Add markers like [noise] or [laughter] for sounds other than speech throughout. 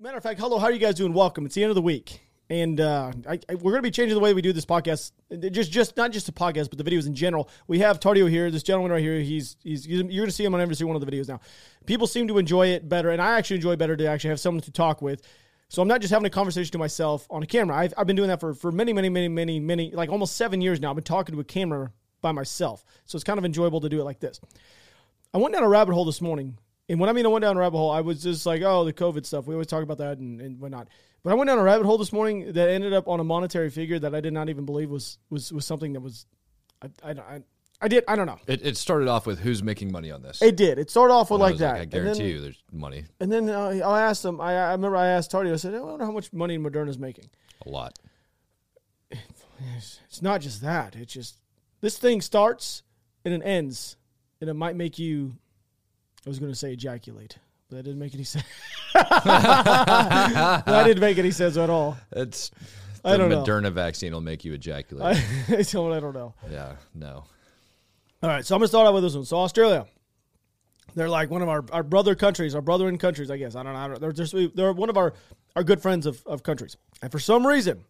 Matter of fact, hello, how are you guys doing? Welcome. It's the end of the week. And uh, I, I, we're going to be changing the way we do this podcast. Just, just not just the podcast, but the videos in general. We have Tardio here, this gentleman right here. He's, he's you're going to see him on every single one of the videos now. People seem to enjoy it better, and I actually enjoy better to actually have someone to talk with. So I'm not just having a conversation to myself on a camera. I've, I've been doing that for, for many, many, many, many, many, like almost seven years now. I've been talking to a camera by myself. So it's kind of enjoyable to do it like this. I went down a rabbit hole this morning. And when I mean I went down a rabbit hole, I was just like, oh, the COVID stuff. We always talk about that and, and whatnot. But I went down a rabbit hole this morning that ended up on a monetary figure that I did not even believe was was, was something that was, I, I, I, I did, I don't know. It, it started off with who's making money on this. It did. It started off with like that. I And guarantee then- you, there's money. And then uh, I asked him. I, I remember I asked Tardy. I said, I wonder how much money Moderna's making. A lot. It's, it's not just that. It's just this thing starts and it ends, and it might make you. I was going to say ejaculate, but that didn't make any sense. [laughs] that didn't make any sense at all. It's the I don't know. Moderna vaccine will make you ejaculate. I, [laughs] I don't. I don't know. yeah, no. All right, so I'm gonna start out with this one. So Australia, they're like one of our, our brother countries, our brother in countries, I guess. I don't know. I don't, they're just they're one of our, our good friends of, of countries, and for some reason,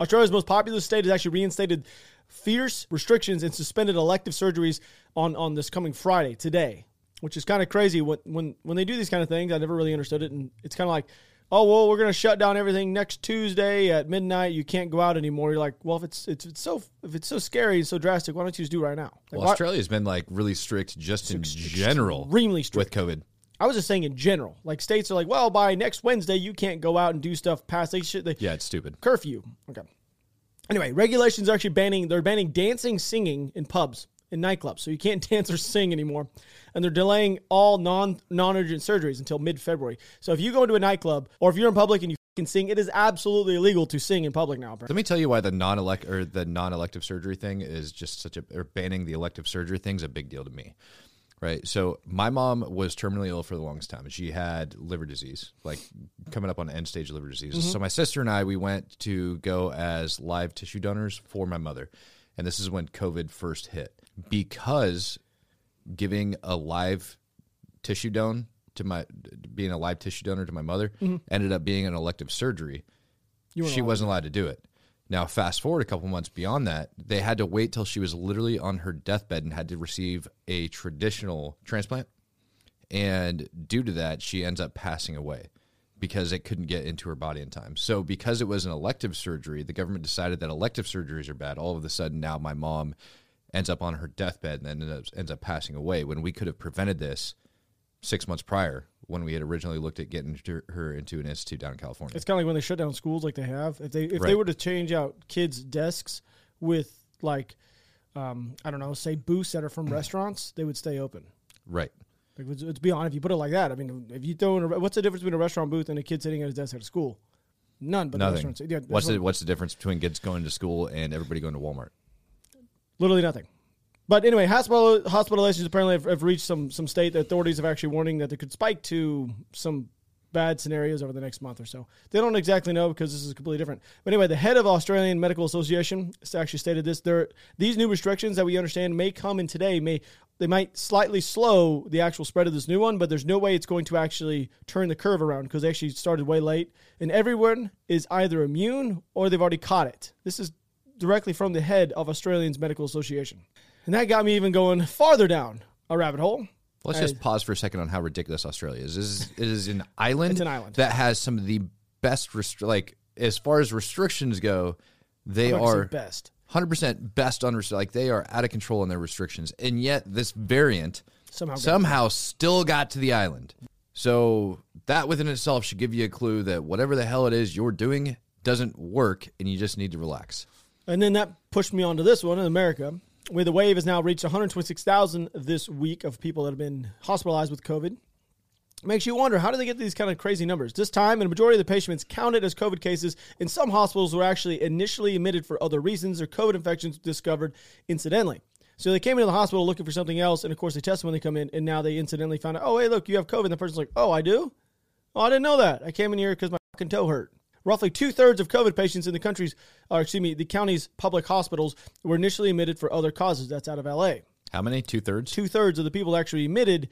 Australia's most populous state has actually reinstated fierce restrictions and suspended elective surgeries on on this coming Friday today, which is kind of crazy. When when when they do these kind of things, I never really understood it, and it's kind of like. Oh well, we're gonna shut down everything next Tuesday at midnight. You can't go out anymore. You're like, well, if it's it's, it's so if it's so scary and so drastic, why don't you just do it right now? Like, Well, why- Australia's been like really strict just in general extremely strict. with COVID. I was just saying in general. Like states are like, well, by next Wednesday you can't go out and do stuff past they should they Yeah, it's stupid. curfew. Okay. Anyway, regulations are actually banning they're banning dancing, singing in pubs in nightclubs. So you can't [laughs] dance or sing anymore. And they're delaying all non non urgent surgeries until mid February. So if you go into a nightclub or if you're in public and you can sing, it is absolutely illegal to sing in public now. apparently. Let me tell you why the non-elect or the non-elective surgery thing is just such a or banning the elective surgery thing is a big deal to me. Right. So my mom was terminally ill for the longest time. She had liver disease, like coming up on end stage liver disease. Mm-hmm. So my sister and I we went to go as live tissue donors for my mother. And this is when COVID first hit. Because giving a live tissue don to my being a live tissue donor to my mother ended up being an elective surgery she wasn't allowed to do it. Now, fast forward a couple months beyond that, they had to wait till she was literally on her deathbed and had to receive a traditional transplant. And due to that, she ends up passing away because it couldn't get into her body in time. So, because it was an elective surgery, the government decided that elective surgeries are bad. All of a sudden, now my mom ends up on her deathbed and then ends up, ends up passing away when we could have prevented this six months prior when we had originally looked at getting her into an institute down in California. It's kind of like when they shut down schools, like they have. If they if they were to change out kids' desks with like, um, I don't know, say booths that are from [clears throat] restaurants, they would stay open. Right. Like, let's, let's be honest. If you put it like that, I mean, if you throw in a, what's the difference between a restaurant booth and a kid sitting at his desk at a school? None. But the Nothing. restaurants. Yeah, What's the what's the difference between kids going to school and everybody going to Walmart? Literally nothing. But anyway, hospital hospitalizations apparently have, have reached some some state. The authorities have actually warning that they could spike to some bad scenarios over the next month or so. They don't exactly know because this is completely different. But anyway, the head of Australian Medical Association actually stated this: there these new restrictions that we understand may come in today may they might slightly slow the actual spread of this new one, but there's no way it's going to actually turn the curve around because they actually started way late, and everyone is either immune or they've already caught it. This is directly from the head of Australians Medical Association. And that got me even going farther down a rabbit hole. Let's just pause for a second on how ridiculous Australia is. It is, it is an [laughs] island, It's an island. that has some of the best restri- like as far as restrictions go, they I'm not gonna say are best. 100% best on restri- like they are out of control in their restrictions. And yet this variant Somehow somehow still got to the island. So that within itself should give you a clue that whatever the hell it is you're doing doesn't work and you just need to relax. And then that pushed me on to this one in America, where the wave has now reached 126,000 this week of people that have been hospitalized with COVID. Makes you wonder how do they get these kind of crazy numbers? This time, a majority of the patients counted as COVID cases. In some hospitals, were actually initially admitted for other reasons or COVID infections discovered incidentally. So they came into the hospital looking for something else, and of course they test when they come in, and now they incidentally found out, oh hey, look, you have COVID. And the person's like, oh, I do. Oh, I didn't know that. I came in here because my fucking toe hurt. Roughly two thirds of COVID patients in the country's, or excuse me, the county's public hospitals were initially admitted for other causes. That's out of LA. How many? Two thirds? Two thirds of the people actually admitted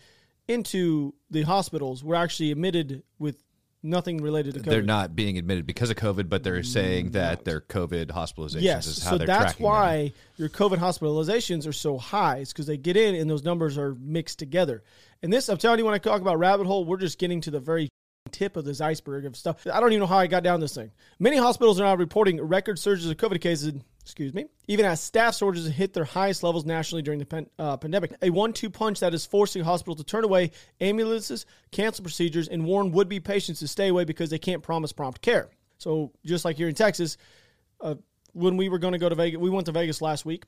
into the hospitals were actually admitted with Nothing related to COVID. They're not being admitted because of COVID, but they're saying that their COVID hospitalizations Yes, is how so they're that's tracking them. why your COVID hospitalizations are so high. It's because they get in and those numbers are mixed together. And this, I'm telling you, when I talk about rabbit hole, we're just getting to the very tip of this iceberg of stuff. I don't even know how I got down this thing. Many hospitals are now reporting record surges of COVID cases. Excuse me. Even as staff shortages hit their highest levels nationally during the uh, pandemic, a one-two punch that is forcing hospitals to turn away ambulances, cancel procedures, and warn would-be patients to stay away because they can't promise prompt care. So just like here in Texas, uh, when we were going to go to Vegas, we went to Vegas last week.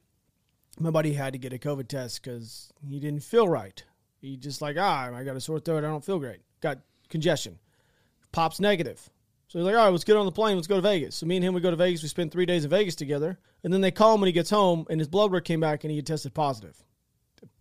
My buddy had to get a COVID test because he didn't feel right. He just like, ah, I got a sore throat. I don't feel great. Got congestion. Pops negative. So he's like, all right, let's get on the plane. Let's go to Vegas. So me and him, we go to Vegas. We spend three days in Vegas together. And then they call him when he gets home, and his blood work came back, and he had tested positive.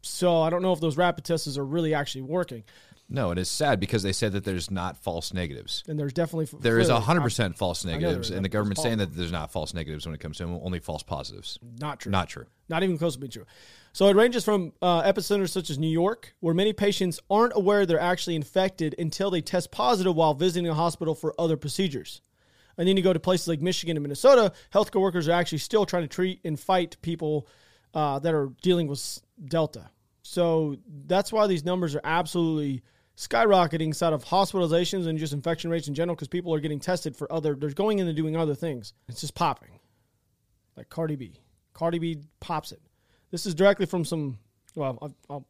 So I don't know if those rapid tests are really actually working. No, it is sad because they said that there's not false negatives. And there's definitely There is clearly- 100% false negatives, and the It's government's saying that there's not false negatives when it comes to only false positives. not true. Not true. Not even close to being true. So it ranges from uh, epicenters such as New York, where many patients aren't aware they're actually infected until they test positive while visiting a hospital for other procedures. And then you go to places like Michigan and Minnesota, healthcare workers are actually still trying to treat and fight people uh, that are dealing with Delta. So that's why these numbers are absolutely skyrocketing inside of hospitalizations and just infection rates in general because people are getting tested for other, they're going in and doing other things. It's just popping like Cardi B. Cardi B pops it. This is directly from some. Well, I'll, I'll,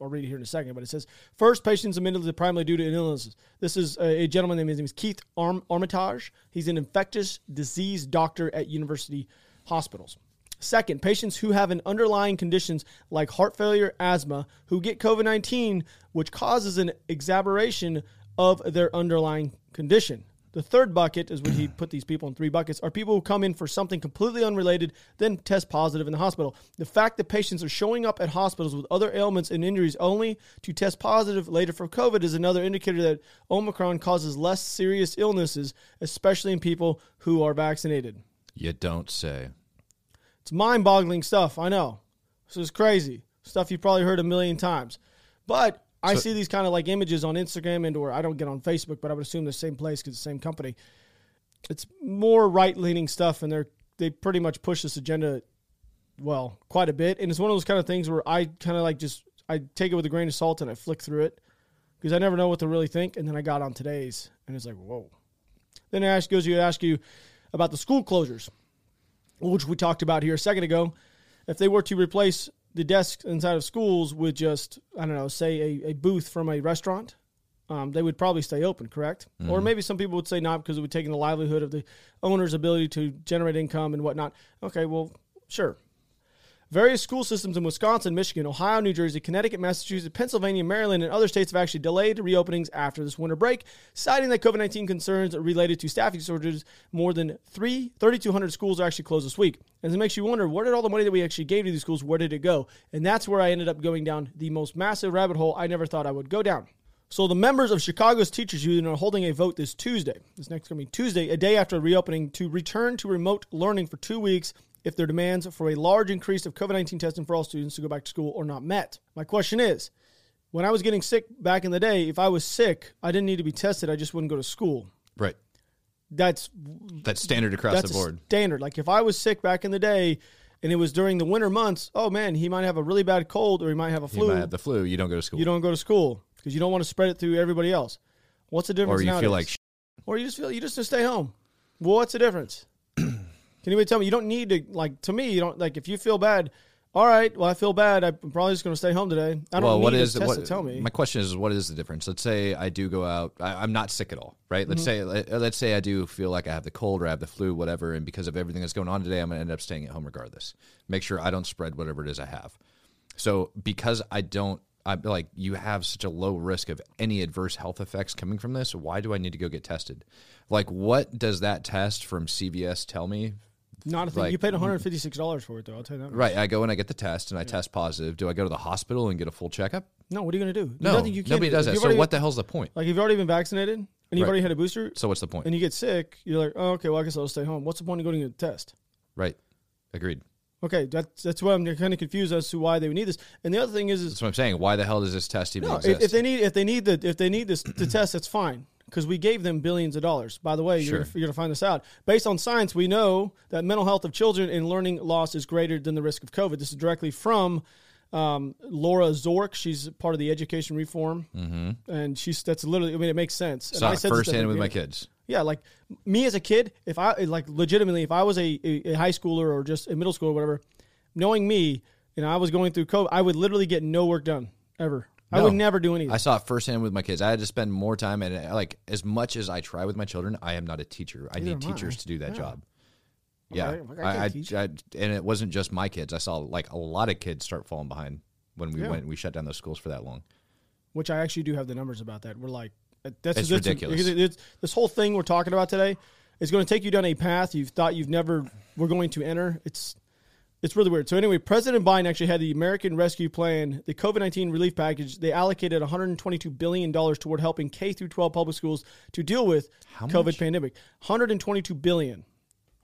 I'll, read it here in a second, but it says first patients admitted to primarily due to illnesses. This is a, a gentleman named his name is Keith Arm, Armitage. He's an infectious disease doctor at University Hospitals. Second, patients who have an underlying conditions like heart failure, asthma, who get COVID 19, which causes an exacerbation of their underlying condition. The third bucket is when he [clears throat] put these people in three buckets are people who come in for something completely unrelated, then test positive in the hospital. The fact that patients are showing up at hospitals with other ailments and injuries only to test positive later for COVID is another indicator that Omicron causes less serious illnesses, especially in people who are vaccinated. You don't say. It's mind boggling stuff. I know. This is crazy. Stuff you've probably heard a million times. But I So- see these kind of like images on Instagram and or I don't get on Facebook, but I would assume the same place because the same company. It's more right leaning stuff and they're they pretty much push this agenda well, quite a bit. And it's one of those kind of things where I kind of like just I take it with a grain of salt and I flick through it because I never know what to really think. And then I got on today's and it's like, whoa. Then it ask, goes to ask you about the school closures which we talked about here a second ago, if they were to replace the desks inside of schools with just, I don't know, say a, a booth from a restaurant, um, they would probably stay open, correct? Or maybe some people would say not because it would take in the livelihood of the owner's ability to generate income and whatnot. Okay, well, sure. Various school systems in Wisconsin, Michigan, Ohio, New Jersey, Connecticut, Massachusetts, Pennsylvania, Maryland, and other states have actually delayed reopenings after this winter break, citing that COVID 19 concerns related to staffing shortages. More than three- 3,200 schools are actually closed this week. And it makes you wonder where did all the money that we actually gave to these schools, where did it go? And that's where I ended up going down the most massive rabbit hole I never thought I would go down. So the members of Chicago's teachers union are holding a vote this Tuesday. This next coming Tuesday, a day after reopening, to return to remote learning for two weeks if their demands for a large increase of COVID 19 testing for all students to go back to school are not met. My question is when I was getting sick back in the day, if I was sick, I didn't need to be tested, I just wouldn't go to school. Right. That's That's standard across that's the board. standard. Like if I was sick back in the day and it was during the winter months, oh man, he might have a really bad cold or he might have a You flu. might have the flu. You don't go to school. you don't go to school because you don't want to spread it through everybody else. What's the difference? or you feel like sh- or you just feel you just to stay home. Well, what's the difference? Can anybody tell me? You don't need to like to me. You don't like if you feel bad. All right, well, I feel bad. I'm probably just going to stay home today. I don't well, need what is test what, to tell me. My question is, what is the difference? Let's say I do go out. I, I'm not sick at all, right? Let's say Mm-hmm. let, let's say I do feel like I have the cold or I have the flu, whatever, and because of everything that's going on today, I'm going to end up staying at home regardless. Make sure I don't spread whatever it is I have. So because I don't, I like you have such a low risk of any adverse health effects coming from this. Why do I need to go get tested? Like, what does that test from CVS tell me? Not a thing. like- you paid mm-hmm. 156 dollars for it, though. I'll tell you that. Right, I go and I get the test and I test positive. Do I go to the hospital and get a full checkup? No, what are you going to do? No, nothing you can nobody do. does that. So already- what the hell's the point? Like if you've already been vaccinated and you've Right. already had a booster So what's the point? and you get sick, you're like, oh, okay, well, I guess I'll stay home. What's the point of going to get a test? Right. Agreed. Okay, that's that's why I'm kind of confused as to why they would need this. And the other thing is, is That's what I'm saying. Why the hell does this test even no, exist? if, if they need if they need the if they need this the test, that's fine because we gave them billions of dollars. By the way, Sure. you're, you're going to find this out. Based on science, we know that mental health of children and learning loss is greater than the risk of COVID. This is directly from um, Laura Zorc. She's part of the education reform, mm-hmm. and she's that's literally. I mean, it makes sense. And Saw I said firsthand with my kids. Yeah, like me as a kid, if I like legitimately, if I was a, a, a high schooler or just a middle school or whatever, knowing me, and I was going through COVID, I would literally get no work done ever. I would never do anything. I saw it firsthand with my kids. I had to spend more time, and uh, like as much as I try with my children, I am not a teacher. I need am I. teachers to do that Yeah. job. Yeah, Okay, I I, can't I, teach. I- and it wasn't just my kids. I saw like a lot of kids start falling behind when we Yeah. went. We shut down those schools for that long. which I actually do have the numbers about that. We're like, uh, that's It's that's- ridiculous. it's- this whole thing we're talking about today is going to take you down a path you've thought you've never were going to enter. It's it's really weird. So anyway, President Biden actually had the American Rescue Plan, the COVID nineteen relief package. They allocated 122 billion dollars toward helping K through 12 public schools to deal with How COVID much? pandemic. 122 billion.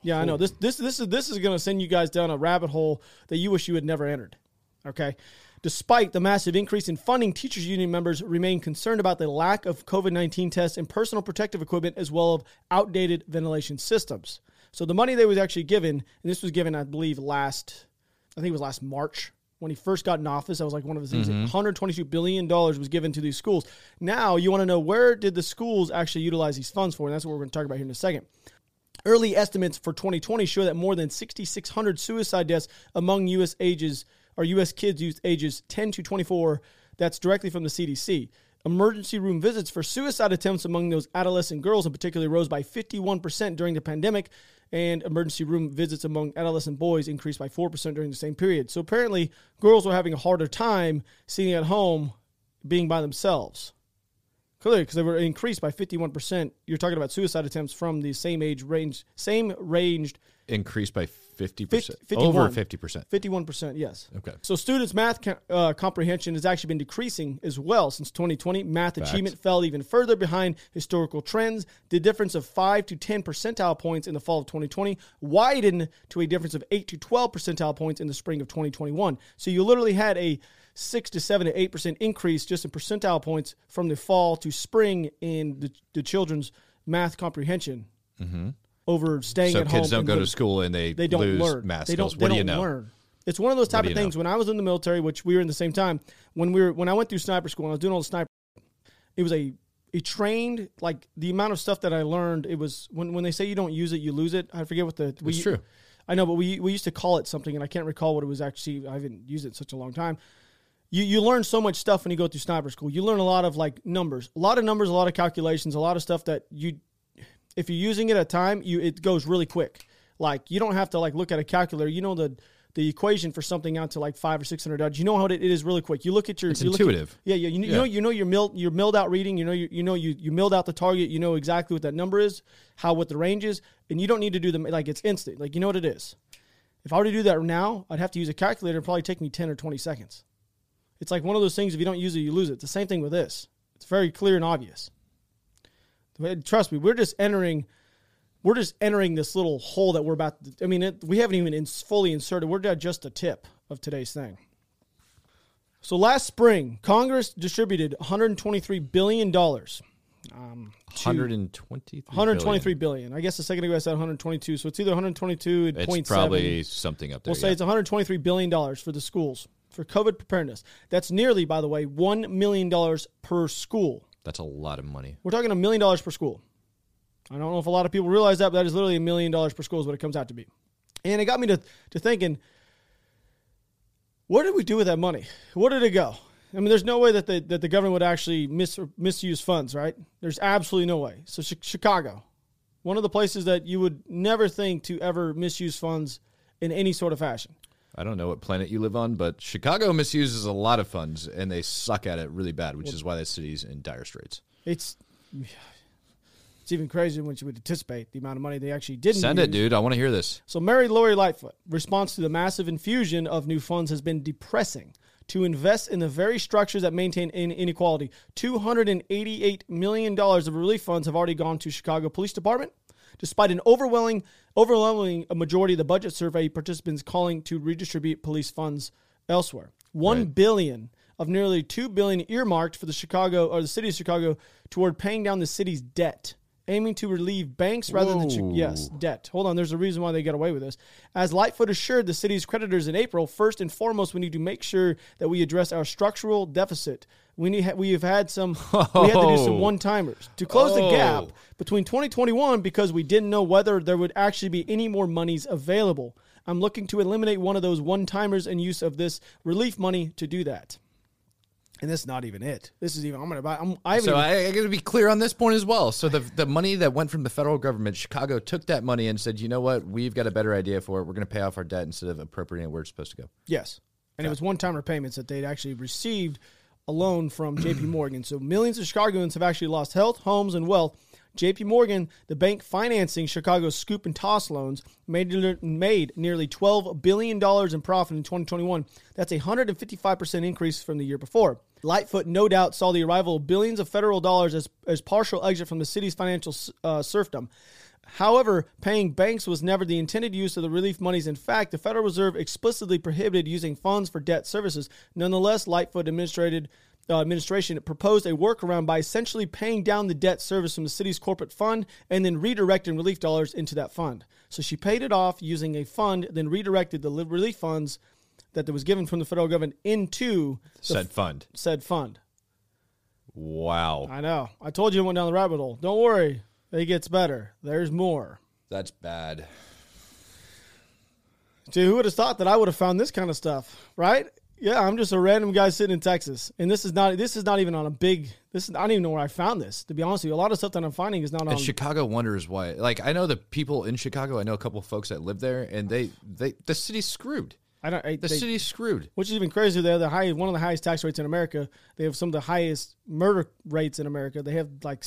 Yeah, I know. This this this is this is going to send you guys down a rabbit hole that you wish you had never entered. Okay. Despite the massive increase in funding, teachers union members remain concerned about the lack of COVID 19 tests and personal protective equipment, as well as outdated ventilation systems. So the money they was actually given, and this was given, I believe, last, I think it was last March when he first got in office. That was like one of the things. Mm-hmm. 122 billion dollars was given to these schools. Now you want to know where did the schools actually utilize these funds for, and that's what we're going to talk about here in a second. Early estimates for 2020 show that more than 6,600 suicide deaths among U.S. ages or U.S. kids youth ages 10 to 24. That's directly from the CDC. Emergency room visits for suicide attempts among those adolescent girls in particular rose by 51% during the pandemic, and emergency room visits among adolescent boys increased by 4% during the same period. So apparently, girls were having a harder time sitting at home being by themselves. Clearly, because they were increased by 51%. You're talking about suicide attempts from the same age range, same ranged Increased by fifty percent, 51. over fifty percent. 51%, yes. Okay. So students' math uh, comprehension has actually been decreasing as well since 2020. Math achievement fell even further behind historical trends. The difference of 5 to 10 percentile points in the fall of 2020 widened to a difference of 8 to 12 percentile points in the spring of 2021. So you literally had a 6 to 7 to 8% increase just in percentile points from the fall to spring in the, the children's math comprehension mm-hmm. over staying So at home. So kids don't go to school and they, they don't lose learn math They skills. don't. what they do you know? learn. It's one of those type of things. know? When I was in the military, which we were in the same time, when we were when I went through sniper school and I was doing all the sniper, it was a a trained like the amount of stuff that I learned. It was when when they say you don't use it, you lose it. I forget what the we, It's true. I know, but we we used to call it something, and I can't recall what it was actually. I haven't used it in such a long time. You you learn so much stuff when you go through sniper school. You learn a lot of like numbers, a lot of numbers, a lot of calculations, a lot of stuff that you if you're using it at a time, you it goes really quick. Like you don't have to like look at a calculator. You know the the equation for something out to like five or six hundred dollars. You know how it, it is really quick. You look at your It's you look at- intuitive. yeah, yeah. You, you Yeah. know you know your milled your milled out reading. You know you you know you you milled out the target. You know exactly what that number is, how what the range is, and you don't need to do them like it's instant. Like you know what it is. If I were to do that now, I'd have to use a calculator. It'd probably take me ten or twenty seconds. It's like one of those things. If you don't use it, you lose it. It's the same thing with this. It's very clear and obvious. Trust me, we're just entering we're just entering this little hole that we're about. To, I mean, it, we haven't even ins fully inserted. We're at just the tip of today's thing. So last spring, Congress distributed 123 billion dollars. Um, to- 123 123 billion. I guess a second ago I said 122, so it's either 122 and It's 0.7. probably something up there. We'll say it's 123 billion dollars for the schools for COVID preparedness. That's nearly, by the way, one million dollars per school. That's a lot of money. We're talking a million dollars per school. I don't know if a lot of people realize that, but that is literally a million dollars per school is what it comes out to be. And it got me to, to thinking, what did we do with that money? Where did it go? I mean, there's no way that the, that the government would actually mis, misuse funds, right? There's absolutely no way. So, Chi- Chicago, one of the places that you would never think to ever misuse funds in any sort of fashion. I don't know what planet you live on, but Chicago misuses a lot of funds and they suck at it really bad, which is why that city's in dire straits. It's it's even crazier when you would anticipate the amount of money they actually didn't Send use. it, dude. I want to hear this. So Mayor Lori Lightfoot response to the massive infusion of new funds has been depressing. To invest in the very structures that maintain inequality, two hundred and eighty-eight million dollars of relief funds have already gone to Chicago Police Department, despite an overwhelming, overwhelming majority of the budget survey participants calling to redistribute police funds elsewhere. One Right. billion of nearly two billion earmarked for the Chicago or the city of Chicago toward paying down the city's debt, aiming to relieve banks rather than yes debt. Hold on, there's a reason why they got away with this. As Lightfoot assured the city's creditors in April, first and foremost, we need to make sure that we address our structural deficit. We need we have had some [laughs] we had to do some Oh. one timers to close the gap Oh. between 2021 because we didn't know whether there would actually be any more monies available. I'm looking to eliminate one of those one timers and use of this relief money to do that. And this is not even it. This is even I'm gonna buy. I'm, I So even, I, I got to be clear on this point as well. So the the money that went from the federal government, Chicago took that money and said, you know what, we've got a better idea for it. We're going to pay off our debt instead of appropriating it where it's supposed to go. Yes. And it was one timer payments that they'd actually received a loan from JP [clears throat] Morgan. So millions of Chicagoans have actually lost health, homes, and wealth. JP Morgan, the bank financing Chicago's scoop and toss loans, made, made nearly $12 billion in profit in 2021. That's a 155% increase from the year before. Lightfoot no doubt saw the arrival of billions of federal dollars as, as partial exit from the city's financial uh, serfdom. However, paying banks was never the intended use of the relief monies. In fact, the Federal Reserve explicitly prohibited using funds for debt services. Nonetheless, Lightfoot administrated, uh, administration proposed a workaround by essentially paying down the debt service from the city's corporate fund and then redirecting relief dollars into that fund. So she paid it off using a fund, then redirected the relief funds that was given from the federal government into Said fund. said fund. Wow. I know. I told you it went down the rabbit hole. Don't worry. It gets better. There's more. That's bad. Dude, who would have thought that I would have found this kind of stuff, right? Yeah, I'm just a random guy sitting in Texas, and this is not this is not even on a big. This is I don't even know where I found this. To be honest with you, a lot of stuff that I'm finding is not on. Chicago wonders why. Like I know the people in Chicago. I know a couple of folks that live there, and they they the city's screwed. I don't. I, The they- city's screwed. which is even crazier. They have the high one of the highest tax rates in America. They have some of the highest murder rates in America. They have like,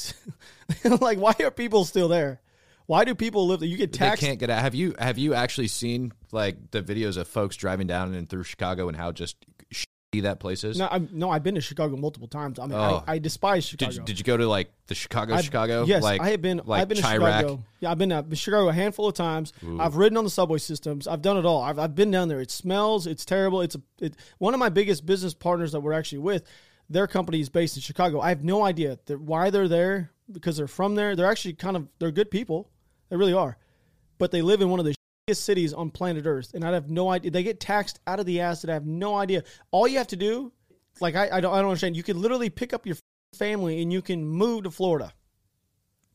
[laughs] like why are people still there? Why do people live there? You get taxed. They can't get out. Have you have you actually seen like the videos of folks driving down and through Chicago and how just that place is? No, I'm, no, I've been to Chicago multiple times. I mean, Oh. I, I despise Chicago. Did you, did you go to like the Chicago, I've- Chicago? Yes, like, I have been. Like I've been to Chiraq? Chicago. Yeah, I've been to Chicago a handful of times. I've ridden on the subway systems. I've done it all. I've, I've been down there. It smells. It's terrible. It's a. It, one of my biggest business partners that we're actually with. Their company is based in Chicago. I have no idea that why they're there because they're from there. They're actually kind of they're good people. They really are, but they live in one of the cities on planet Earth, and I have no idea. They get taxed out of the ass, and I have no idea. All you have to do, like I, I don't, I don't understand. You can literally pick up your family and you can move to Florida.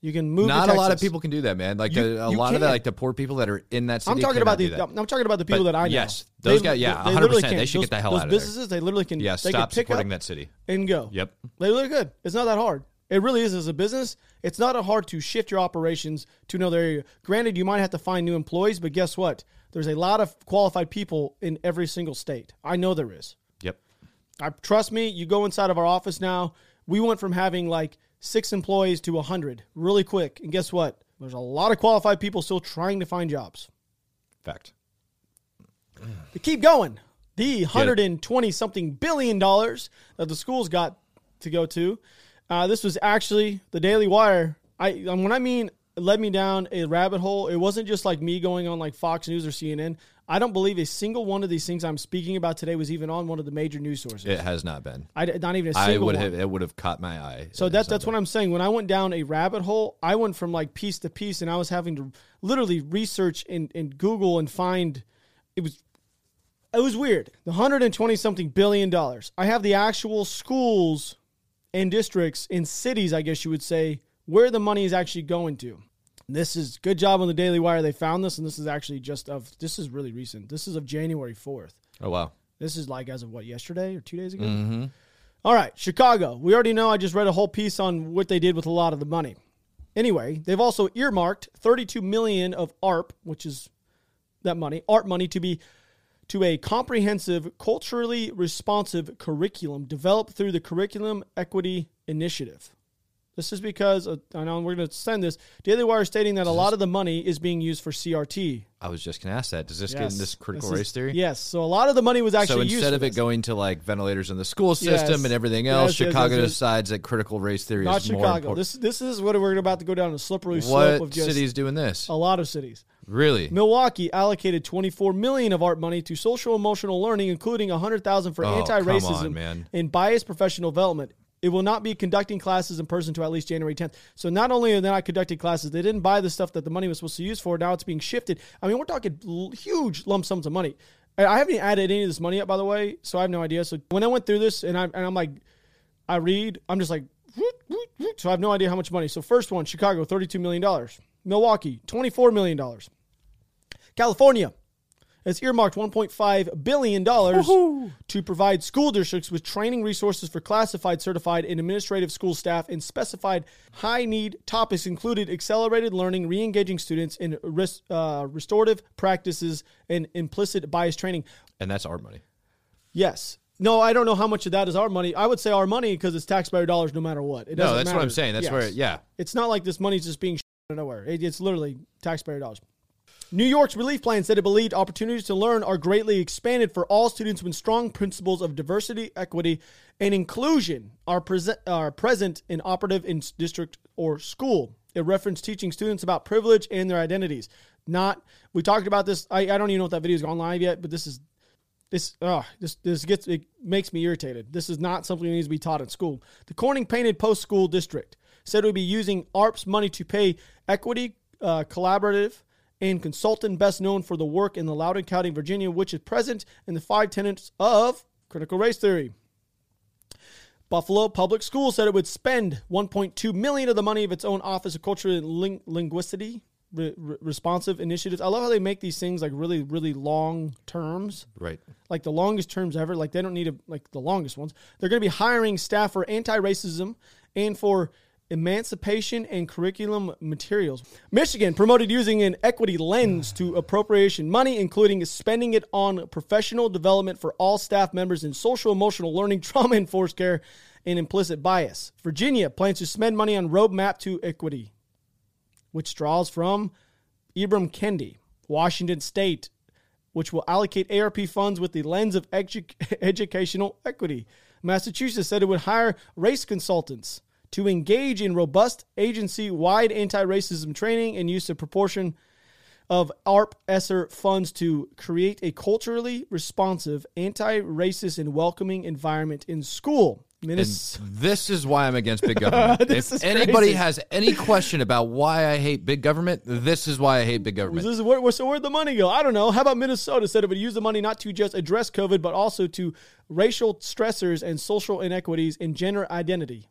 You can move. Not a lot of people can do that, man. Like You- the, a you lot of the, like the poor people that are in that city. I'm talking about the. I'm talking about the people But that I know. yes, those They- guys- yeah, they 100%, they should Those- get the hell those out of there. businesses, they literally can. Yes, they stop can pick supporting up that city. and go. Yep. They really good. It's not that hard. It really is as a business. It's not hard to shift your operations to another area. Granted, you might have to find new employees, but guess what? There's a lot of qualified people in every single state. I know there is. Yep. I trust me. You go inside of our office now. We went from having like six employees to a hundred really quick. And guess what? There's a lot of qualified people still trying to find jobs. Fact. To keep going, the hundred and twenty something billion dollars that the schools got to go to. Uh, this was actually the Daily Wire. I um, when I mean it led me down a rabbit hole. It wasn't just like me going on like Fox News or CNN. I don't believe a single one of these things I'm speaking about today was even on one of the major news sources. It has not been. I not even a I single would one. have. It would have caught my eye. So that, that's what I'm saying. When I went down a rabbit hole, I went from like piece to piece, and I was having to literally research and, and Google and find. It was it was weird. The hundred and twenty something billion dollars. I have the actual schools and districts in cities, I guess you would say, where the money is actually going to. This is good job on the Daily Wire. They found this, and this is actually just of this is really recent. This is of January fourth. Oh wow. This is like as of what yesterday or two days ago. Mm-hmm. All right, Chicago. We already know. I just read a whole piece on what they did with a lot of the money. Anyway, they've also earmarked 32 million of ARP, which is that money, ARP money to be to a comprehensive, culturally responsive curriculum developed through the Curriculum Equity Initiative. This is because uh, I know we're going to send this. Daily Wire stating that a lot of the money is being used for CRT. I was just going to ask that. Does this get Yes. in this critical is- race theory? Yes. So a lot of the money was So actually used instead for of it this. going to like ventilators in the school system Yes. and everything Yes, else, yes, yes, Chicago yes. decides that critical race theory not is more Chicago. important. This this is what we're about to go down a slippery slope what of just city doing this? a lot of cities. Really? Milwaukee allocated 24 million of ARP money to social emotional learning, including 100,000 for Oh, come anti-racism on, man. and bias professional development. It will not be conducting classes in person to at least January 10th. So not only are they not conducting classes, they didn't buy the stuff that the money was supposed to use for. Now it's being shifted. I mean, we're talking huge lump sums of money. I haven't added any of this money up, by the way, so I have no idea. So when I went through this and, I, and I'm like, I read, I'm just like, whoop, whoop, whoop. so I have no idea how much money. So first one, Chicago, $32 million. Milwaukee, $24 million. California has earmarked $1.5 billion to provide school districts with training resources for classified, certified, and administrative school staff in specified high need topics, included accelerated learning, re engaging students in res- uh, restorative practices, and implicit bias training. and that's our money. Yes. No, I don't know how much of that is our money. I would say our money because it's taxpayer dollars no matter what. It No, doesn't that's what I'm saying. That's Yes. where, yeah. It's not like this money's just being [laughs] out of nowhere. It- it's literally taxpayer dollars. New York's relief plan said it believed opportunities to learn are greatly expanded for all students when strong principles of diversity, equity, and inclusion are, present are present and operative in district or school. It referenced teaching students about privilege and their identities. Not, we talked about this. I, I don't even know if that video's gone live yet, but this is this uh this this gets it makes me irritated. This is not something that needs to be taught in school. The Corning Painted Post School District said it would be using ARP's money to pay equity uh, collaborative and consultant best known for the work in the Loudoun County, Virginia, which is present in the five tenets of critical race theory. Buffalo Public Schools said it would spend 1.2 million of the money of its own Office of Culture and Ling- re- responsive initiatives. I love how they make these things like really really long terms Right. like the longest terms ever. Like they don't need a, like the longest ones. They're going to be hiring staff for anti-racism and for emancipation and curriculum materials. Michigan promoted using an equity lens to appropriation money, including spending it on professional development for all staff members in social emotional learning, [laughs] trauma informed care, and implicit bias. Virginia plans to spend money on roadmap to equity, which draws from Ibram Kendi. Washington State which will allocate ARP funds with the lens of edu- [laughs] educational equity. Massachusetts said it would hire race consultants to engage in robust agency wide anti racism training and use a proportion of ARP ESSER funds to create a culturally responsive, anti racist, and welcoming environment in school. And this is why I'm against big government. [laughs] If anybody crazy. has any question about why I hate big government, this is why I hate big government. This is where- so where'd the money go? I don't know. How about Minnesota said it would use the money not to just address COVID, but also to racial stressors and social inequities and gender identity.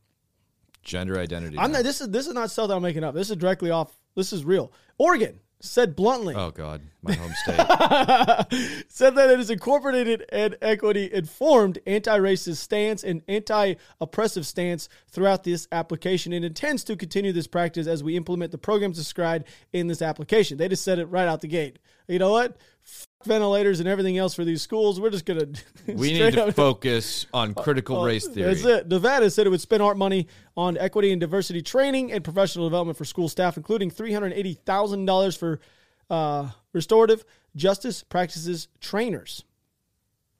Gender identity. I'm not, this is this is not stuff that I'm making up. This is directly off. This is real. Oregon said bluntly oh God, my home [laughs] state. said that it has incorporated an equity informed anti-racist stance and anti-oppressive stance throughout this application and intends to continue this practice as we implement the programs described in this application. They just said it right out the gate. You know what? Ventilators and everything else for these schools. We're just gonna [laughs] We need to focus on [laughs] critical race theory. That's it. Nevada said it would spend ARP money on equity and diversity training and professional development for school staff, including three hundred eighty thousand dollars for uh, restorative justice practices trainers.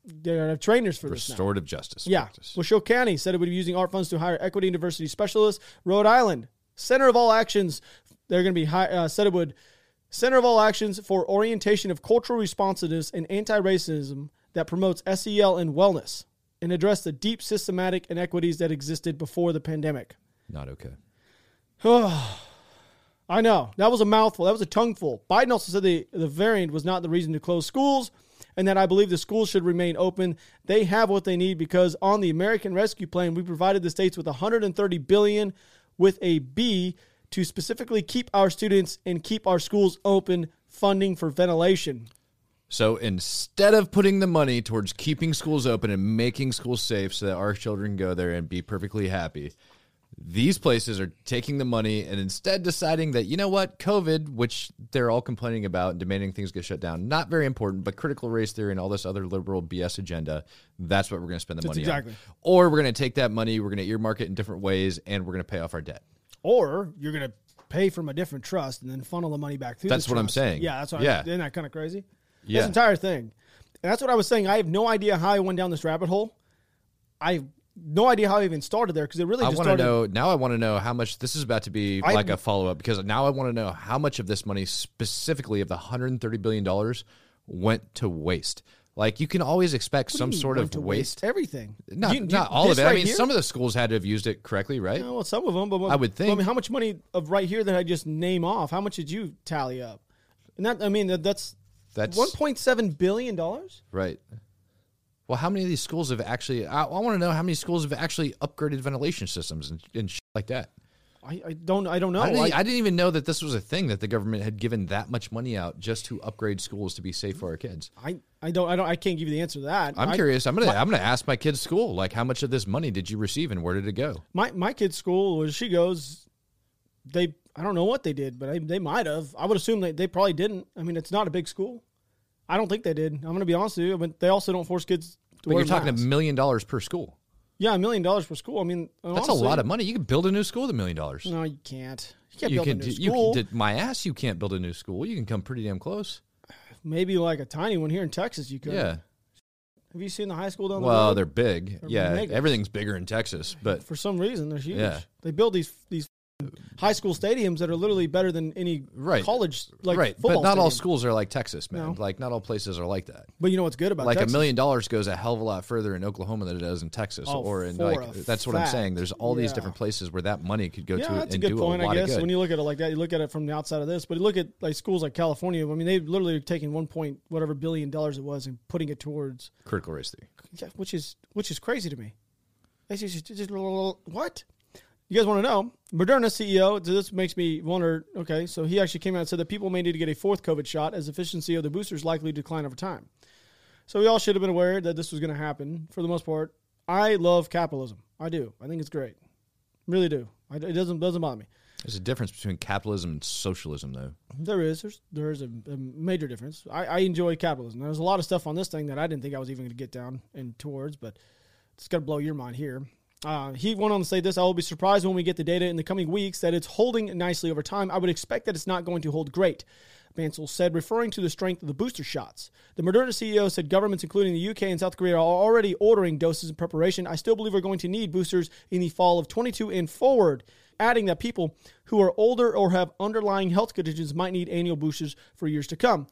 They're gonna have trainers for this now. Restorative justice. Yeah. practice. Washoe County said it would be using ARP funds to hire equity and diversity specialists. Rhode Island Center of All Actions. They're going to be hi- uh, said it would Center of All Actions for orientation of cultural responsiveness and anti-racism that promotes SEL and wellness and address the deep systematic inequities that existed before the pandemic. Not okay. [sighs] I know. That was a mouthful. That was a tongueful. Biden also said the, the variant was not the reason to close schools and that I believe the schools should remain open. They have what they need because on the American Rescue Plan, we provided the states with 130 billion with a B to specifically keep our students and keep our schools open, funding for ventilation. So instead of putting the money towards keeping schools open and making schools safe so that our children go there and be perfectly happy, these places are taking the money and instead deciding that, you know what, COVID, which they're all complaining about and demanding things get shut down, not very important, but critical race theory and all this other liberal BS agenda, that's what we're going to spend the That's money exactly. on. Or we're going to take that money, we're going to earmark it in different ways, and we're going to pay off our debt. Or you're going to pay from a different trust and then funnel the money back through. That's what I'm saying. Yeah, that's what. Yeah. I, isn't that kind of crazy? Yeah. This entire thing. And that's what I was saying. I have no idea how I went down this rabbit hole. I have no idea how I even started there because it really I want to know now. I want to know how much this is about to be I- like a follow up because now I want to know how much of this money, specifically of the 130 billion dollars, went to waste. Like you can always expect What some sort of to waste. Everything. Not, you- you- not all of it. I mean, here? some of the schools had to have used it correctly, right? Yeah, well, some of them, but I would think. I mean, how much money of right here that I just name off? How much did you tally up? And that I mean, that, that's That's one point seven billion dollars. right. Well, how many of these schools have actually? I, I want to know how many schools have actually upgraded ventilation systems and, and shit like that. I, I don't I don't know. I, didn't, I- I didn't even know that this was a thing that the government had given that much money out just to upgrade schools to be safe for our kids. I, I don't I don't I can't give you the answer to that. I'm curious. I'm gonna I'm gonna ask my kid's school like how much of this money did you receive and where did it go? My my kid's school, where she goes, they I don't know what they did, but I, they might have. I would assume they, they probably didn't. I mean, it's not a big school. I don't think they did. I'm going to be honest with you, but they also don't force kids to But you're talking a million dollars per school. Yeah, a million dollars per school. I mean, That's a lot of money. You can build a new school with a million dollars. No, you can't. You can't You build can, a new you school. can, my ass. You can't build a new school. You can come pretty damn close. Maybe like a tiny one here in Texas. You could. Yeah. Have you seen the high school down the Well, they're big. They're yeah, everything's bigger in Texas, but for some reason they're huge. Yeah. They build these these high school stadiums that are literally better than any Right. college like right. But not all schools are like Texas, man. No. Like not all places are like that. But you know what's good about like Texas? a million dollars goes a hell of a lot further in Oklahoma than it does in Texas, Oh, or in like a that's what I'm saying. There's all these Yeah. different places where that money could go Yeah, to that's a and good do point. a lot I of good. when you look at it like that, you look at it from the outside of this. But you look at like schools like California. I mean, they've literally taken one point whatever billion dollars it was and putting it towards Critical race theory. Which is which is crazy to me. It's just- just- just- what? You guys want to know? Moderna CEO. This makes me wonder. Okay, so he actually came out and said that people may need to get a fourth COVID shot as efficiency of the boosters likely to decline over time. So we all should have been aware that this was going to happen. For the most part, I love capitalism. I do. I think it's great. Really do. I, it doesn't doesn't bother me. There's a difference between capitalism and socialism, though. There is. There's there is a, a major difference. I, I enjoy capitalism. There's a lot of stuff on this thing that I didn't think I was even going to get down and towards, but it's going to blow your mind here. Uh, he went on to say this I will be surprised when we get the data in the coming weeks that it's holding nicely over time. I would expect that it's not going to hold great. Bancel said, referring to the strength of the booster shots. The Moderna CEO said governments, including the UK and South Korea, are already ordering doses in preparation. I still believe we're going to need boosters in the fall of 22 and forward, adding that people who are older or have underlying health conditions might need annual boosters for years to come.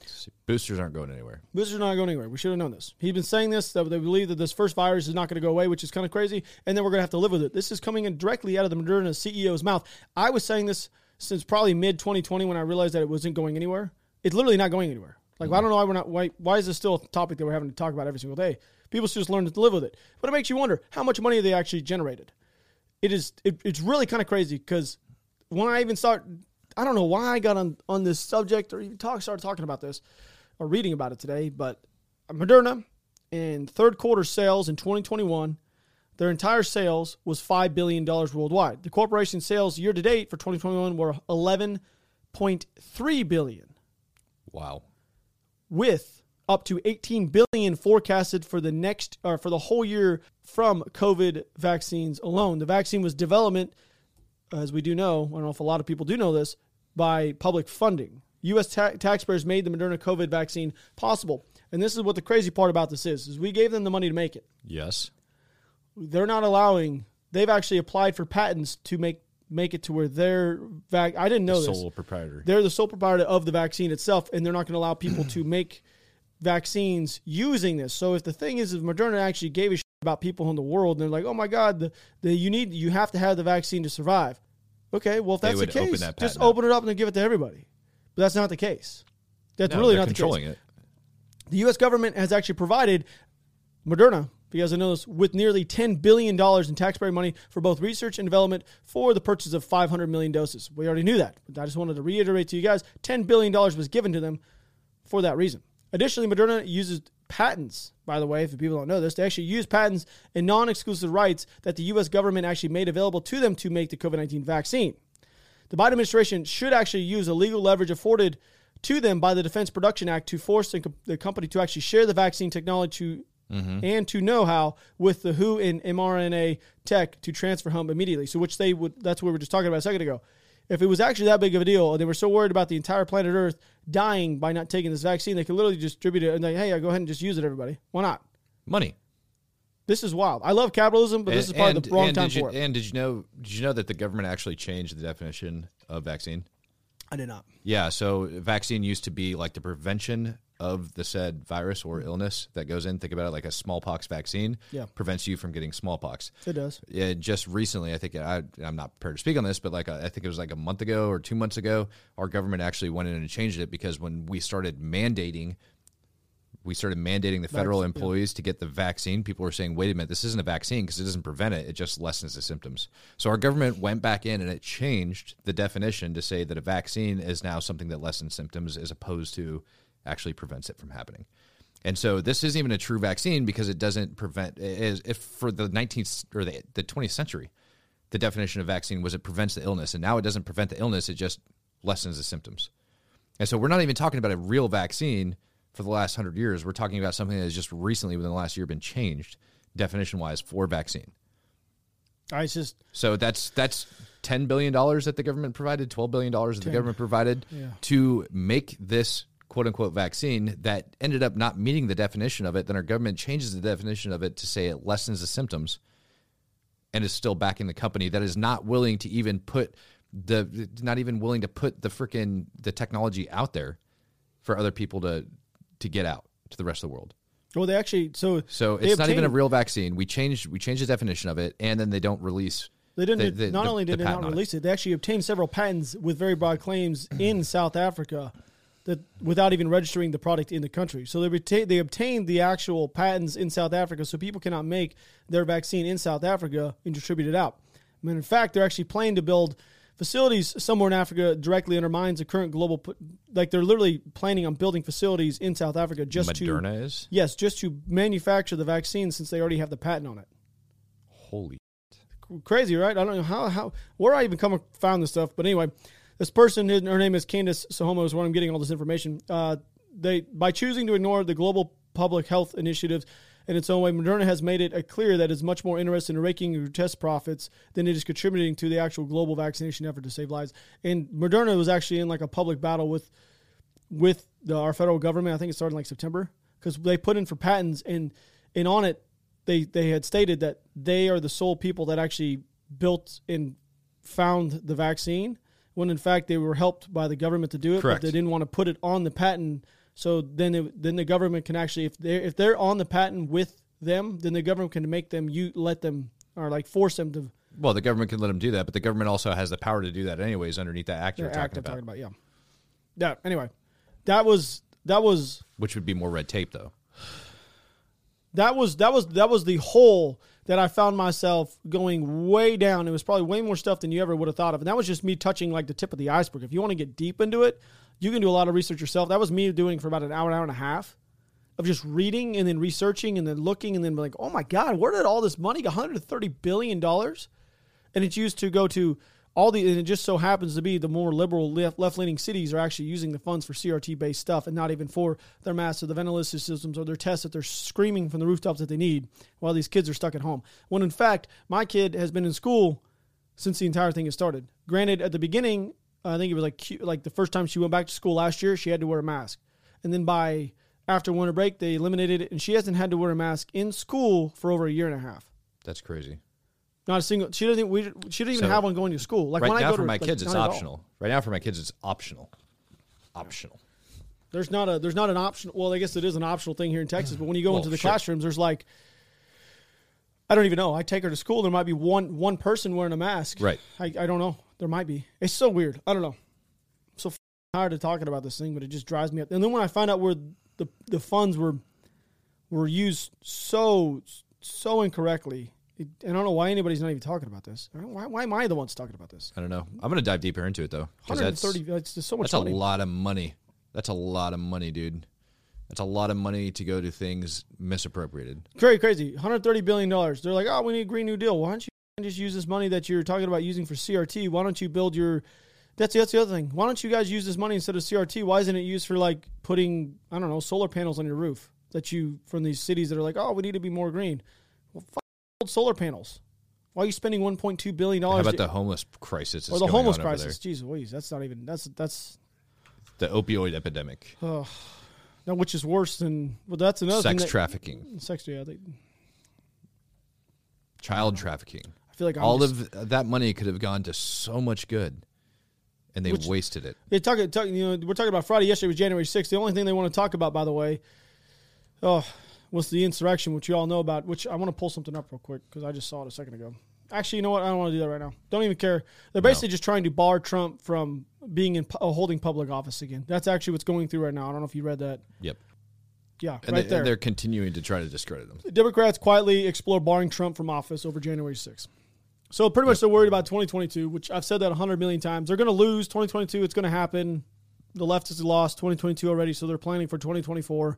Boosters aren't going anywhere. Boosters are not going anywhere. We should have known this. He's been saying this, that they believe that this first virus is not going to go away, which is kind of crazy, and then we're going to have to live with it. This is coming in directly out of the Moderna CEO's mouth. I was saying this since probably mid 2020 when I realized that it wasn't going anywhere. It's literally not going anywhere. Like, I mm-hmm. don't know why we're not, why, why is this still a topic that we're having to talk about every single day? People should just learn to live with it. But it makes you wonder how much money they actually generated. It is, it, it's really kind of crazy because when I even start, I don't know why I got on, on this subject or even talk, started talking about this or reading about it today, but Moderna in third quarter sales in 2021, their entire sales was $5 billion worldwide. The corporation's sales year to date for 2021 were 11.3 billion Wow. with up to 18 billion forecasted for the next or for the whole year from COVID vaccines alone. The vaccine was development, as we do know. I don't know if a lot of people do know this by public funding. U.S. ta- taxpayers made the Moderna COVID vaccine possible, and this is what the crazy part about this is: is we gave them the money to make it. Yes. They're not allowing. They've actually applied for patents to make make it to where their vac. I didn't know this. Sole proprietor. They're the sole proprietor of the vaccine itself, and they're not going to allow people to make vaccines using this. So if the thing is, if Moderna actually gave a shit about people in the world, and they're like, "Oh my God, the, the you need you have to have the vaccine to survive." Okay, well if that's the case, that just up. open it up and then give it to everybody. But that's not the case. That's No, really not the case. it. The U.S. government has actually provided Moderna, if you guys know this, with nearly $10 billion in taxpayer money for both research and development for the purchase of 500 million doses. We already knew that, but I just wanted to reiterate to you guys $10 billion was given to them for that reason. Additionally, Moderna uses patents, by the way, if people don't know this, they actually use patents and non exclusive rights that the U.S. government actually made available to them to make the COVID 19 vaccine. The Biden administration should actually use the legal leverage afforded to them by the Defense Production Act to force the, co- the company to actually share the vaccine technology to mm-hmm. and to know how with the WHO and mRNA tech to transfer home immediately. So, which they would, that's what we were just talking about a second ago. If it was actually that big of a deal and they were so worried about the entire planet Earth dying by not taking this vaccine, they could literally distribute it and like, hey, go ahead and just use it, everybody. Why not? Money. This is wild. I love capitalism, but this is probably the wrong and time you, for it. And did you know? Did you know that the government actually changed the definition of vaccine? I did not. Yeah. So vaccine used to be like the prevention of the said virus or mm. illness that goes in. Think about it like a smallpox vaccine. Yeah. Prevents you from getting smallpox. It does. Yeah, just recently, I think I, I'm not prepared to speak on this, but like uh, I think it was like a month ago or two months ago, our government actually went in and changed it because when we started mandating, we started mandating the federal Vac- yeah. employees to get the vaccine. People were saying, "Wait a minute, this isn't a vaccine because it doesn't prevent it; it just lessens the symptoms." So our government went back in and it changed the definition to say that a vaccine is now something that lessens symptoms as opposed to actually prevents it from happening. And so this isn't even a true vaccine because it doesn't prevent. Is if for the 19th or the, the 20th century, the definition of vaccine was it prevents the illness, and now it doesn't prevent the illness; it just lessens the symptoms. And so we're not even talking about a real vaccine for the last hundred years. We're talking about something that has just recently, within the last year, been changed definition wise for vaccine. I just So that's that's ten billion dollars that the government provided, twelve billion dollars that the government provided Yeah. to make this quote unquote vaccine that ended up not meeting the definition of it. Then our government changes the definition of it to say it lessens the symptoms, and is still backing the company that is not willing to even put the not even willing to put the freaking the technology out there for other people to to get out to the rest of the world. well, they actually so So it's not even a real vaccine. We changed we changed the definition of it, and then they don't release. They didn't. the- the- not the- only did they not on it. release it, they actually obtained several patents with very broad claims in South Africa, that without even registering the product in the country. So they reta- they obtained the actual patents in South Africa, so people cannot make their vaccine in South Africa and distribute it out. I mean, in fact, they're actually planning to build facilities somewhere in Africa directly undermines the current global. Like they're literally planning on building facilities in South Africa just to Moderna is yes, just to manufacture the vaccine since they already have the patent on it holy. crazy, right? I don't know how how where I even come found this stuff, but anyway, this person, her name is Candice Sehoma, is where I'm getting all this information. Uh, they by choosing to ignore the global public health initiatives in its own way, Moderna has made it clear that it's much more interested in raking your test profits than it is contributing to the actual global vaccination effort to save lives. And Moderna was actually in like a public battle with with the, our federal government. I think it started in like September because they put in for patents and and on it they they had stated that they are the sole people that actually built and found the vaccine when in fact they were helped by the government to do it Correct. but they didn't want to put it on the patent so then it, then the government can actually if they if they're on the patent with them then the government can make them you let them or like force them to Well, the government can let them do that, but the government also has the power to do that anyways underneath that act you're talking act I'm about, talking about yeah yeah anyway that was that was which would be more red tape though. that was that was that was the hole that I found myself going way down. It was probably way more stuff than you ever would have thought of, and that was just me touching like the tip of the iceberg. If you want to get deep into it, you can do a lot of research yourself. That was me doing for about an hour, hour and a half of just reading and then researching and then looking and then like, oh my god, where did all this money, one hundred thirty billion dollars, and it's used to go to all the and it just so happens to be the more liberal left leaning cities are actually using the funds for CRT based stuff and not even for their massive the ventilation systems or their tests that they're screaming from the rooftops that they need while these kids are stuck at home. When in fact, my kid has been in school since the entire thing has started. Granted, at the beginning, I think it was like like the first time she went back to school last year, she had to wear a mask, and then by after winter break, they eliminated it, and she hasn't had to wear a mask in school for over a year and a half. That's crazy. Not a single. She doesn't. We, she doesn't even So, have one going to school. Like right when I now go for to my like, kids, it's not at all. optional. Right now for my kids, it's optional. Optional. There's not a. There's not an option. Well, I guess it is an optional thing here in Texas. But when you go Well, into the sure. classrooms, there's like. I don't even know. I take her to school. There might be one one person wearing a mask. Right. I, I don't know. There might be. It's so weird. I don't know. I'm so f- tired of talking about this thing, but it just drives me up. And then when I find out where the the funds were were used so so incorrectly, I don't know why anybody's not even talking about this. Why, why am I the ones talking about this? I don't know. I'm gonna dive deeper into it though. that's 130. That's just so much that's a lot of money. That's a lot of money, dude. That's a lot of money to go to things misappropriated. Very crazy. 130 billion dollars. They're like, oh, we need a green new deal. Why don't you just use this money that you're talking about using for CRT? Why don't you build your? That's that's the other thing. Why don't you guys use this money instead of CRT? Why isn't it used for like putting I don't know solar panels on your roof? that you from these cities that are like, oh, we need to be more green. Well, solar panels. Why are you spending 1.2 billion How dollars? about the homeless crisis? or the homeless crisis? Jesus, Louise, that's not even that's that's? The opioid epidemic, no, which is worse than well, that's another thing sex that, trafficking, sex. Yeah, they, child trafficking. I feel like I'm All just, of that money could have gone to so much good, and they Which- wasted it. Yeah, talking, talking, you know, we're talking about Friday. Yesterday was January 6th. The only thing they want to talk about, by the way, oh, was the insurrection, which you all know about. Which I want to pull something up real quick because I just saw it a second ago. Actually, you know what? I don't want to do that right now. Don't even care. They're basically just trying to bar Trump from being in uh, holding public office again. That's actually what's going through right now. I don't know if you read that. Yep, Yeah, and, right they, there. and they're continuing to try to discredit them. The Democrats quietly explore barring Trump from office over January 6th. So pretty much they're worried about 2022, which I've said that 100 million times. They're going to lose 2022. It's going to happen. The left has lost 2022 already, so they're planning for 2024,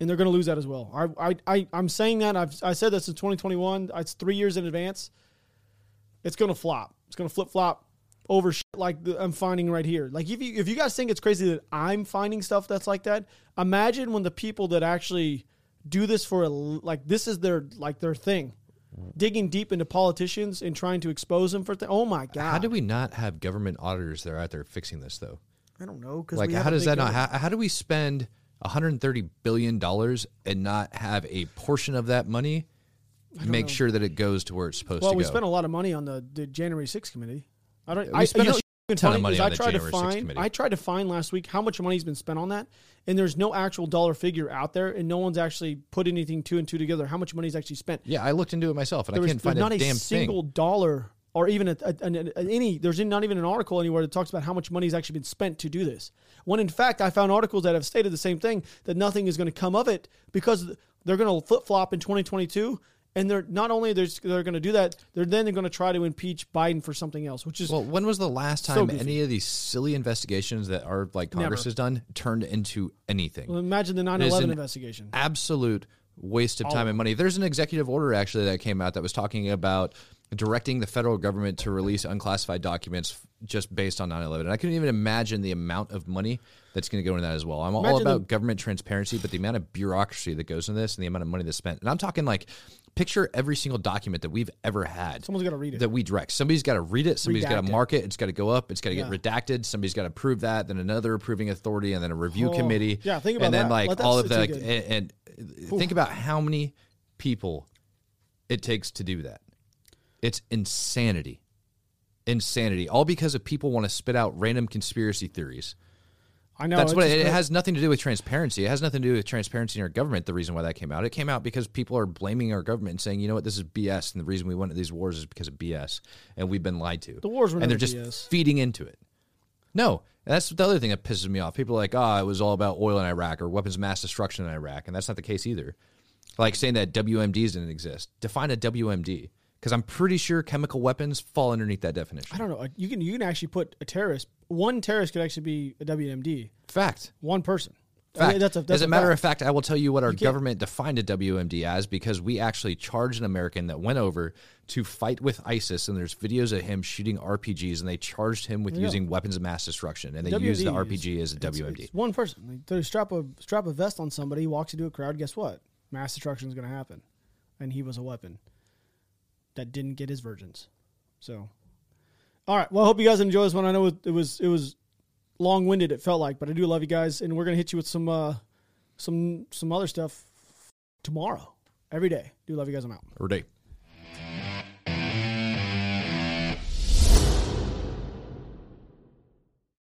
and they're going to lose that as well. I, I, I, I'm saying that. I've I said this in 2021. It's three years in advance. It's going to flop. It's going to flip flop over shit like the, I'm finding right here. Like if you if you guys think it's crazy that I'm finding stuff that's like that, imagine when the people that actually do this for a, like this is their like their thing, digging deep into politicians and trying to expose them for. Th- oh my god! How do we not have government auditors that are out there fixing this though? I don't know Like, how does that not? How, how do we spend 130 billion dollars and not have a portion of that money make know. sure that it goes to where it's supposed Well, to we go? Well, we spent a lot of money on the, the January 6th committee. I don't. We I spent you a know, even ton of money on I the tried to January 6th find. committee. I tried to find last week how much money's been spent on that, and there's no actual dollar figure out there, and no one's actually put anything two and two together. How much money's actually spent? yeah, I looked into it myself and There I was can't find not a a, damn single thing. dollar or even a, a- a- any. There's not even an article anywhere that talks about how much money's actually been spent to do this. When in fact, I found articles that have stated the same thing that nothing is going to come of it because they're going to flip flop in 2022. And they're not only they're, they're going to do that, they're then they're going to try to impeach Biden for something else, which is Well, when was the last time goofy. any of these silly investigations that are like Congress Never. has done turned into anything? well, imagine the 9/11 an investigation. absolute waste of time and money. There's an executive order actually that came out that was talking about directing the federal government to release unclassified documents just based on 9/11. And I couldn't even imagine the amount of money that's going to go into that as well. I'm all about the- government transparency, but the amount of bureaucracy that goes in this and the amount of money that's spent. And I'm talking like picture every single document that we've ever had. Someone's got to read it. That we direct. Somebody's got to read it. Somebody's got to mark it. It's got to go up. It's got to Yeah. get redacted. Somebody's got to approve that. Then another approving authority, and then a review Oh, committee. yeah, think about and then that. like that all of too and, and uh, think about how many people it takes to do that. It's insanity. Insanity. All because of people want to spit out random conspiracy theories. I know That's what it, it has nothing to do with transparency. It has nothing to do with transparency in our government. The reason why that came out, it came out because people are blaming our government and saying, you know what, this is BS, and the reason we went to these wars is because of BS, and we've been lied to. The wars were and they're just BS. feeding into it. No, that's the other thing that pisses me off. People are like, oh, it was all about oil in Iraq or weapons of mass destruction in Iraq, and that's not the case either. Like saying that WMDs didn't exist. Define a WMD, because I'm pretty sure chemical weapons fall underneath that definition. I don't know. You can you can actually put a terrorist. One terrorist could actually be a WMD. Fact. One person. I Fact. mean, that's a, that's as a, matter fact. of fact, I will tell you what our can't- government defined a WMD as because we actually charged an American that went over to fight with ISIS, and there's videos of him shooting RPGs, and they charged him with Yeah. using weapons of mass destruction, and they used the WMD RPG as a WMD. It's one person. Like, they strap a strap a vest on somebody, walks into a crowd. Guess what? Mass destruction is going to happen, and he was a weapon that didn't get his virgins. So, all right. Well, I hope you guys enjoy this one. I know it, was it was long winded. It felt like, but I do love you guys, and we're to hit you with some uh some some other stuff tomorrow. Every day. Do love you guys. I'm out. Or day.